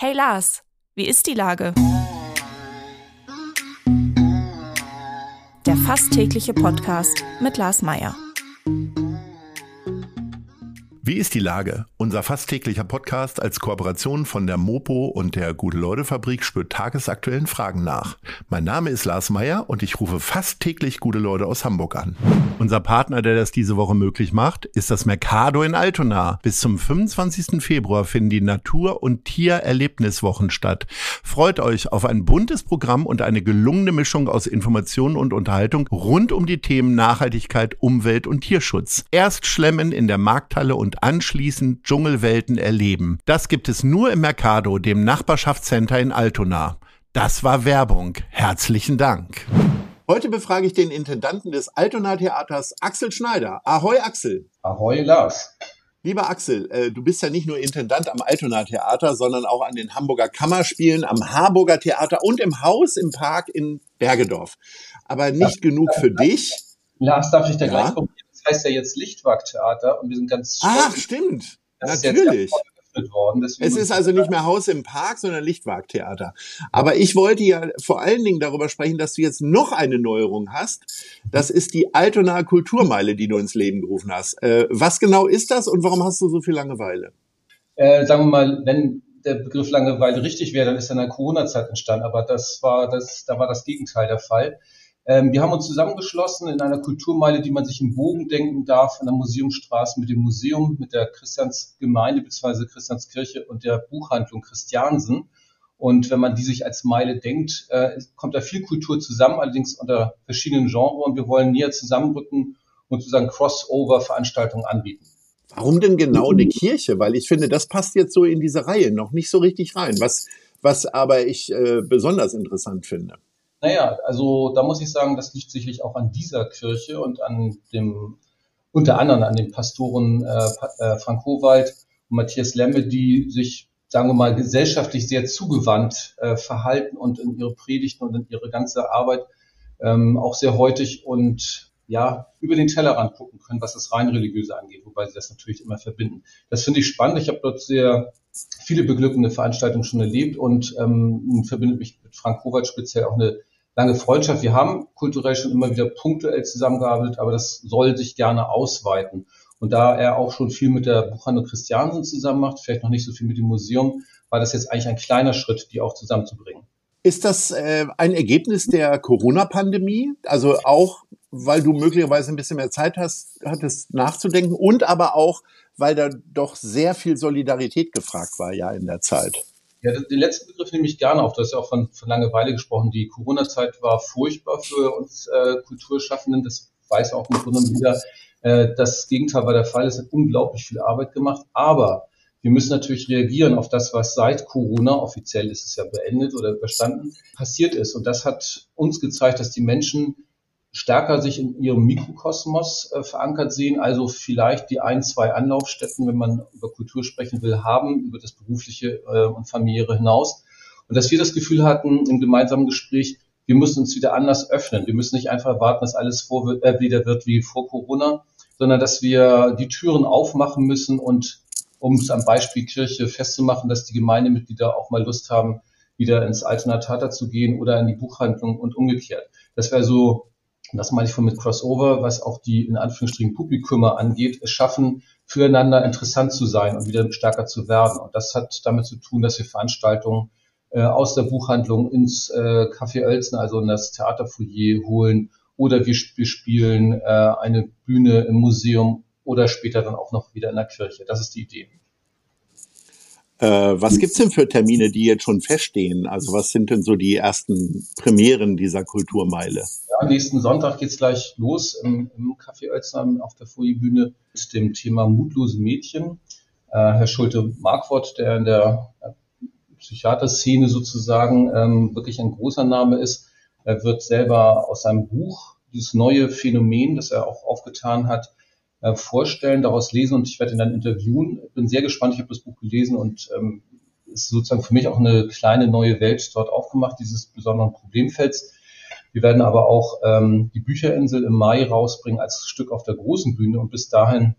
Hey Lars, wie ist die Lage? Der fast tägliche Podcast mit Lars Meier. Wie ist die Lage? Unser fast täglicher Podcast als Kooperation von der Mopo und der Gute-Leute-Fabrik spürt tagesaktuellen Fragen nach. Mein Name ist Lars Meyer und ich rufe fast täglich gute Leute aus Hamburg an. Unser Partner, der das diese Woche möglich macht, ist das Mercado in Altona. Bis zum 25. Februar finden die Natur- und Tiererlebniswochen statt. Freut euch auf ein buntes Programm und eine gelungene Mischung aus Informationen und Unterhaltung rund um die Themen Nachhaltigkeit, Umwelt und Tierschutz. Erst schlemmen in der Markthalle und anschließend Dschungelwelten erleben. Das gibt es nur im Mercado, dem Nachbarschaftscenter in Altona. Das war Werbung. Herzlichen Dank. Heute befrage ich den Intendanten des Altona Theaters, Axel Schneider. Ahoi, Axel. Ahoi, Lars. Lieber Axel, äh, du bist ja nicht nur Intendant am Altona Theater, sondern auch an den Hamburger Kammerspielen, am Harburger Theater und im Haus im Park in Bergedorf. Aber nicht ja, genug für dich. Lars, darf ich da ja? gleich das heißt ja jetzt Lichtwag-Theater und wir sind ganz Ach, stimmt. Natürlich. Worden, es ist also nicht mehr Haus im Park, sondern Lichtwag-Theater. Aber ich wollte ja vor allen Dingen darüber sprechen, dass du jetzt noch eine Neuerung hast. Das ist die Altona Kulturmeile, die du ins Leben gerufen hast. Äh, was genau ist das und warum hast du so viel Langeweile? Äh, sagen wir mal, wenn der Begriff Langeweile richtig wäre, dann ist er in der Corona-Zeit entstanden. Aber das war das, da war das Gegenteil der Fall. Ähm, wir haben uns zusammengeschlossen in einer Kulturmeile, die man sich im Bogen denken darf, an der Museumstraße mit dem Museum, mit der Christiansgemeinde bzw. Christianskirche und der Buchhandlung Christiansen. Und wenn man die sich als Meile denkt, äh, kommt da viel Kultur zusammen, allerdings unter verschiedenen Genres. Und wir wollen näher zusammenrücken und sozusagen Crossover-Veranstaltungen anbieten. Warum denn genau eine Kirche? Weil ich finde, das passt jetzt so in diese Reihe noch nicht so richtig rein. Was, was aber ich äh, besonders interessant finde. Naja, also da muss ich sagen, das liegt sicherlich auch an dieser Kirche und an dem, unter anderem an den Pastoren äh, äh, Frank Howald und Matthias Lemme, die sich, sagen wir mal, gesellschaftlich sehr zugewandt äh, verhalten und in ihre Predigten und in ihre ganze Arbeit ähm, auch sehr heutig und ja, über den Tellerrand gucken können, was das rein religiöse angeht, wobei sie das natürlich immer verbinden. Das finde ich spannend. Ich habe dort sehr viele beglückende Veranstaltungen schon erlebt und ähm, verbindet mich mit Frank Howald speziell auch eine lange Freundschaft. Wir haben kulturell schon immer wieder punktuell zusammengearbeitet, aber das soll sich gerne ausweiten. Und da er auch schon viel mit der Buchhandlung Christiansen zusammen macht, vielleicht noch nicht so viel mit dem Museum, war das jetzt eigentlich ein kleiner Schritt, die auch zusammenzubringen. Ist das äh, ein Ergebnis der Corona-Pandemie? Also auch, weil du möglicherweise ein bisschen mehr Zeit hast, hattest nachzudenken und aber auch, weil da doch sehr viel Solidarität gefragt war ja in der Zeit. Ja, den letzten Begriff nehme ich gerne auf. Du hast ja auch von, von Langeweile gesprochen. Die Corona-Zeit war furchtbar für uns äh, Kulturschaffenden. Das weiß auch im Grunde wieder. Äh, das Gegenteil war der Fall. Es hat unglaublich viel Arbeit gemacht. Aber wir müssen natürlich reagieren auf das, was seit Corona, offiziell ist es ja beendet oder überstanden, passiert ist. Und das hat uns gezeigt, dass die Menschen stärker sich in ihrem Mikrokosmos äh, verankert sehen, also vielleicht die ein, zwei Anlaufstätten, wenn man über Kultur sprechen will, haben, über das berufliche äh, und familiäre hinaus. Und dass wir das Gefühl hatten im gemeinsamen Gespräch, wir müssen uns wieder anders öffnen. Wir müssen nicht einfach warten, dass alles vor, äh, wieder wird wie vor Corona, sondern dass wir die Türen aufmachen müssen und um es am Beispiel Kirche festzumachen, dass die Gemeindemitglieder auch mal Lust haben, wieder ins Alternatata zu gehen oder in die Buchhandlung und umgekehrt. Das wäre so das meine ich von mit Crossover, was auch die in Anführungsstrichen Publikumer angeht, es schaffen, füreinander interessant zu sein und wieder stärker zu werden. Und das hat damit zu tun, dass wir Veranstaltungen äh, aus der Buchhandlung ins äh, Café Oelzen, also in das Theaterfoyer holen, oder wir, wir spielen äh, eine Bühne im Museum oder später dann auch noch wieder in der Kirche. Das ist die Idee. Äh, was gibt's denn für Termine, die jetzt schon feststehen? Also was sind denn so die ersten Premieren dieser Kulturmeile? Ja, nächsten Sonntag geht's gleich los im, im Café Oelsnheim auf der Foliebühne mit dem Thema mutlose Mädchen. Äh, Herr Schulte-Markwort, der in der Psychiaterszene sozusagen ähm, wirklich ein großer Name ist, er wird selber aus seinem Buch dieses neue Phänomen, das er auch aufgetan hat, äh, vorstellen, daraus lesen und ich werde ihn dann interviewen. Bin sehr gespannt, ich habe das Buch gelesen und ähm, ist sozusagen für mich auch eine kleine neue Welt dort aufgemacht, dieses besonderen Problemfelds. Wir werden aber auch ähm, die Bücherinsel im Mai rausbringen als Stück auf der großen Bühne und bis dahin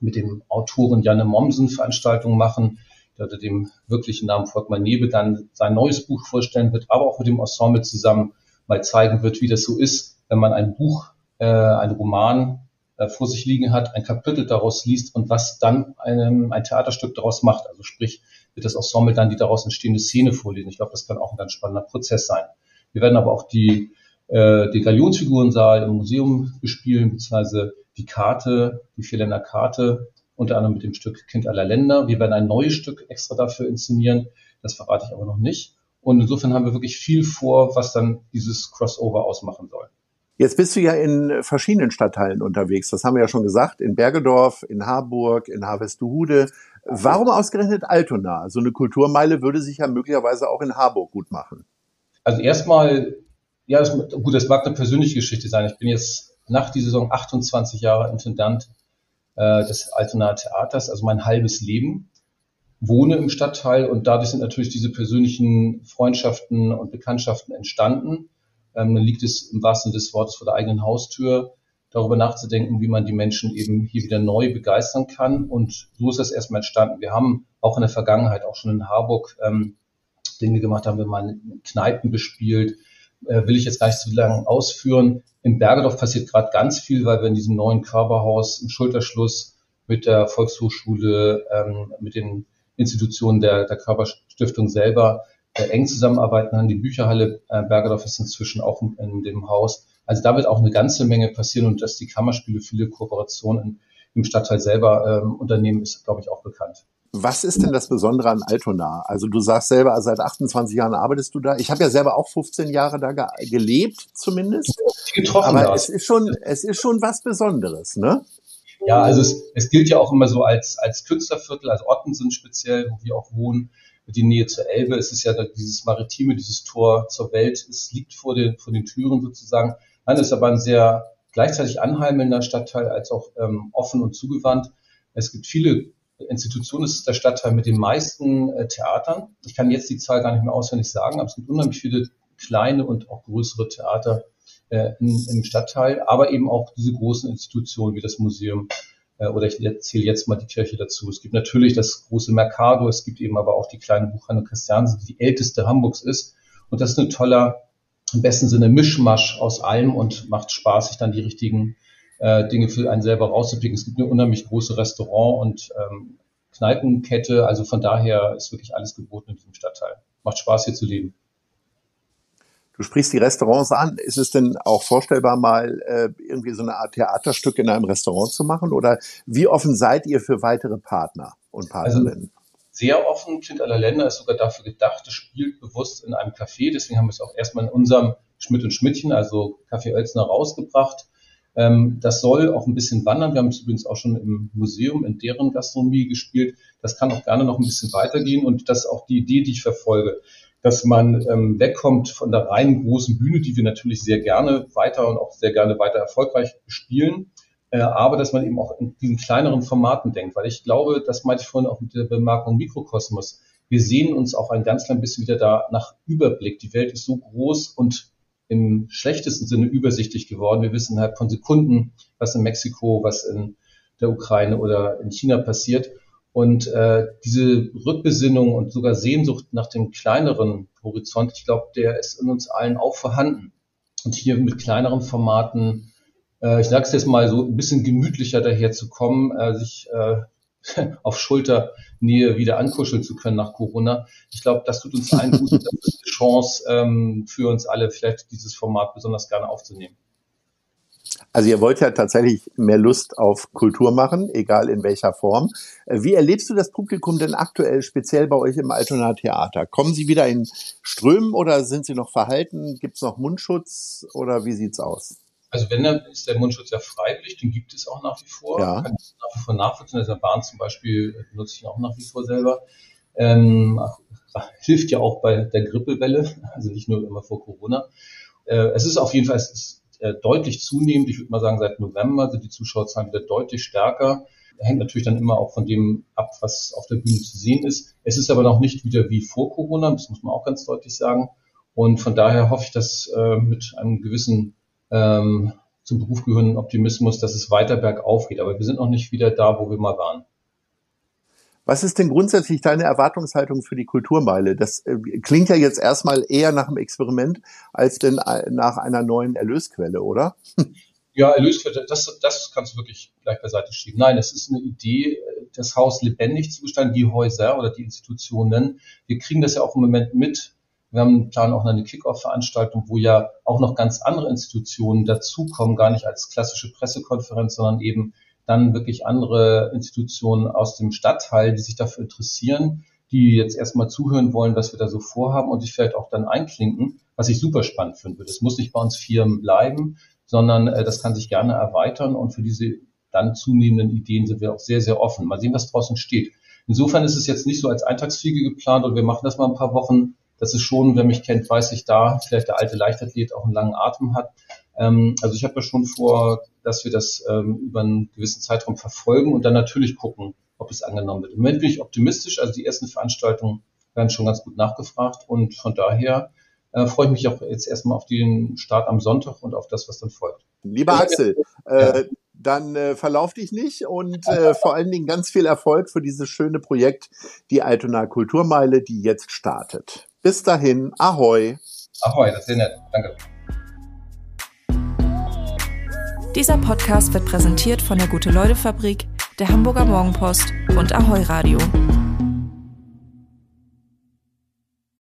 mit dem Autoren Janne Mommsen Veranstaltungen machen, der unter dem wirklichen Namen Volkmar Nebe dann sein neues Buch vorstellen wird, aber auch mit dem Ensemble zusammen mal zeigen wird, wie das so ist, wenn man ein Buch, äh, ein Roman äh, vor sich liegen hat, ein Kapitel daraus liest und was dann einem, ein Theaterstück daraus macht. Also sprich, wird das Ensemble dann die daraus entstehende Szene vorlesen. Ich glaube, das kann auch ein ganz spannender Prozess sein. Wir werden aber auch die, äh, den Galionsfigurensaal im Museum bespielen, beziehungsweise die Karte, die Vierländer Karte, unter anderem mit dem Stück Kind aller Länder. Wir werden ein neues Stück extra dafür inszenieren. Das verrate ich aber noch nicht. Und insofern haben wir wirklich viel vor, was dann dieses Crossover ausmachen soll. Jetzt bist du ja in verschiedenen Stadtteilen unterwegs. Das haben wir ja schon gesagt. In Bergedorf, in Harburg, in Harvestuhude. Warum ausgerechnet Altona? So eine Kulturmeile würde sich ja möglicherweise auch in Harburg gut machen. Also erstmal, ja, das, gut, das mag eine persönliche Geschichte sein. Ich bin jetzt nach dieser Saison 28 Jahre Intendant äh, des Altonaer Theaters, also mein halbes Leben wohne im Stadtteil und dadurch sind natürlich diese persönlichen Freundschaften und Bekanntschaften entstanden. Ähm, dann liegt es im wahrsten des Wortes vor der eigenen Haustür, darüber nachzudenken, wie man die Menschen eben hier wieder neu begeistern kann. Und so ist das erstmal entstanden. Wir haben auch in der Vergangenheit, auch schon in Harburg, ähm, Dinge gemacht, haben wir mal Kneipen bespielt. Äh, will ich jetzt gar nicht zu lange ausführen. In Bergedorf passiert gerade ganz viel, weil wir in diesem neuen Körperhaus im Schulterschluss mit der Volkshochschule, ähm, mit den Institutionen der, der Körperstiftung selber eng zusammenarbeiten an. Die Bücherhalle äh, Bergedorf ist inzwischen auch in, in, dem Haus. Also da wird auch eine ganze Menge passieren und dass die Kammerspiele viele Kooperationen im Stadtteil selber ähm, unternehmen, ist, glaube ich, auch bekannt. Was ist denn das Besondere an Altona? Also du sagst selber, seit 28 Jahren arbeitest du da. Ich habe ja selber auch 15 Jahre da ge gelebt, zumindest. Getroffen Aber es ist schon, es ist schon was Besonderes, ne? Ja, also es, es gilt ja auch immer so als, als Künstlerviertel, also Ottensen speziell, wo wir auch wohnen, die Nähe zur Elbe. Es ist ja dieses Maritime, dieses Tor zur Welt. Es liegt vor den, vor den Türen sozusagen. Nein, es ist aber ein sehr gleichzeitig anheimelnder Stadtteil als auch ähm, offen und zugewandt. Es gibt viele Institutionen. Es ist der Stadtteil mit den meisten äh, Theatern. Ich kann jetzt die Zahl gar nicht mehr auswendig sagen, aber es gibt unheimlich viele kleine und auch größere Theater äh, in, im Stadtteil, aber eben auch diese großen Institutionen wie das Museum oder ich erzähle jetzt mal die Kirche dazu. Es gibt natürlich das große Mercado, es gibt eben aber auch die kleine Buchhandlung Christiansen, die die älteste Hamburgs ist. Und das ist ein toller, im besten Sinne Mischmasch aus allem und macht Spaß, sich dann die richtigen äh, Dinge für einen selber rauszupicken. Es gibt eine unheimlich große Restaurant- und ähm, Kneipenkette. Also von daher ist wirklich alles geboten in diesem Stadtteil. Macht Spaß hier zu leben. Du sprichst die Restaurants an. Ist es denn auch vorstellbar, mal äh, irgendwie so eine Art Theaterstück in einem Restaurant zu machen? Oder wie offen seid ihr für weitere Partner und Partnerinnen? Also sehr offen. Kind aller Länder ist sogar dafür gedacht, es spielt bewusst in einem Café. Deswegen haben wir es auch erstmal in unserem Schmidt und Schmidtchen, also Café Oelsner, rausgebracht. Ähm, das soll auch ein bisschen wandern. Wir haben es übrigens auch schon im Museum in deren Gastronomie gespielt. Das kann auch gerne noch ein bisschen weitergehen und das ist auch die Idee, die ich verfolge dass man ähm, wegkommt von der reinen großen Bühne, die wir natürlich sehr gerne weiter und auch sehr gerne weiter erfolgreich spielen, äh, aber dass man eben auch in diesen kleineren Formaten denkt, weil ich glaube, das meinte ich vorhin auch mit der Bemerkung Mikrokosmos, wir sehen uns auch ein ganz klein bisschen wieder da nach Überblick. Die Welt ist so groß und im schlechtesten Sinne übersichtlich geworden. Wir wissen halt von Sekunden, was in Mexiko, was in der Ukraine oder in China passiert. Und äh, diese Rückbesinnung und sogar Sehnsucht nach dem kleineren Horizont, ich glaube, der ist in uns allen auch vorhanden. Und hier mit kleineren Formaten, äh, ich sage es jetzt mal so, ein bisschen gemütlicher daherzukommen, äh, sich äh, auf Schulternähe wieder ankuscheln zu können nach Corona. Ich glaube, das tut uns allen gut. Das ist eine Chance ähm, für uns alle, vielleicht dieses Format besonders gerne aufzunehmen. Also ihr wollt ja tatsächlich mehr Lust auf Kultur machen, egal in welcher Form. Äh, wie erlebst du das Publikum denn aktuell speziell bei euch im Altona Theater? Kommen sie wieder in Strömen oder sind sie noch verhalten? Gibt es noch Mundschutz oder wie sieht's aus? Also wenn, dann ist der Mundschutz ja freiwillig, den gibt es auch nach wie vor. Ja. Kann ich nach wie vor nachvollziehen. Also Bahn zum Beispiel benutze ich auch nach wie vor selber. Ähm, hilft ja auch bei der Grippewelle, also nicht nur immer vor Corona. Äh, es ist auf jeden Fall, es ist äh, deutlich zunehmend. Ich würde mal sagen, seit November sind die Zuschauerzahlen wieder deutlich stärker. Hängt natürlich dann immer auch von dem ab, was auf der Bühne zu sehen ist. Es ist aber noch nicht wieder wie vor Corona, das muss man auch ganz deutlich sagen. Und von daher hoffe ich, dass äh, mit einem gewissen ähm, zum Beruf gehörenden Optimismus, dass es weiter bergauf geht. Aber wir sind noch nicht wieder da, wo wir mal waren. Was ist denn grundsätzlich deine Erwartungshaltung für die Kulturmeile? Das äh, klingt ja jetzt erstmal eher nach einem Experiment als denn äh, nach einer neuen Erlösquelle, oder? Ja, Erlösquelle, das, das kannst du wirklich gleich beiseite schieben. Nein, es ist eine Idee, das Haus lebendig zu gestalten, die Häuser oder die Institutionen. Wir kriegen das ja auch im Moment mit. Wir haben planen auch eine Kick-Off-Veranstaltung, wo ja auch noch ganz andere Institutionen dazukommen, gar nicht als klassische Pressekonferenz, sondern eben dann wirklich andere Institutionen aus dem Stadtteil, die sich dafür interessieren, die jetzt erstmal zuhören wollen, was wir da so vorhaben und sich vielleicht auch dann einklinken, was ich super spannend finde. Das muss nicht bei uns Firmen bleiben, sondern äh, das kann sich gerne erweitern und für diese dann zunehmenden Ideen sind wir auch sehr, sehr offen. Mal sehen, was draußen steht. Insofern ist es jetzt nicht so als Eintagsfliege geplant und wir machen das mal ein paar Wochen. Das ist schon, wer mich kennt, weiß ich da, vielleicht der alte Leichtathlet auch einen langen Atem hat. Ähm, also ich habe ja schon vor, dass wir das ähm, über einen gewissen Zeitraum verfolgen und dann natürlich gucken, ob es angenommen wird. Im Moment bin ich optimistisch, also die ersten Veranstaltungen werden schon ganz gut nachgefragt und von daher äh, freue ich mich auch jetzt erstmal auf den Start am Sonntag und auf das, was dann folgt. Lieber Axel, äh, dann äh, verlauf dich nicht und äh, vor allen Dingen ganz viel Erfolg für dieses schöne Projekt, die Altona Kulturmeile, die jetzt startet. Bis dahin, ahoi. Ahoi, das ist sehr nett. Danke. Dieser Podcast wird präsentiert von der Gute-Leute-Fabrik, der Hamburger Morgenpost und Ahoi Radio.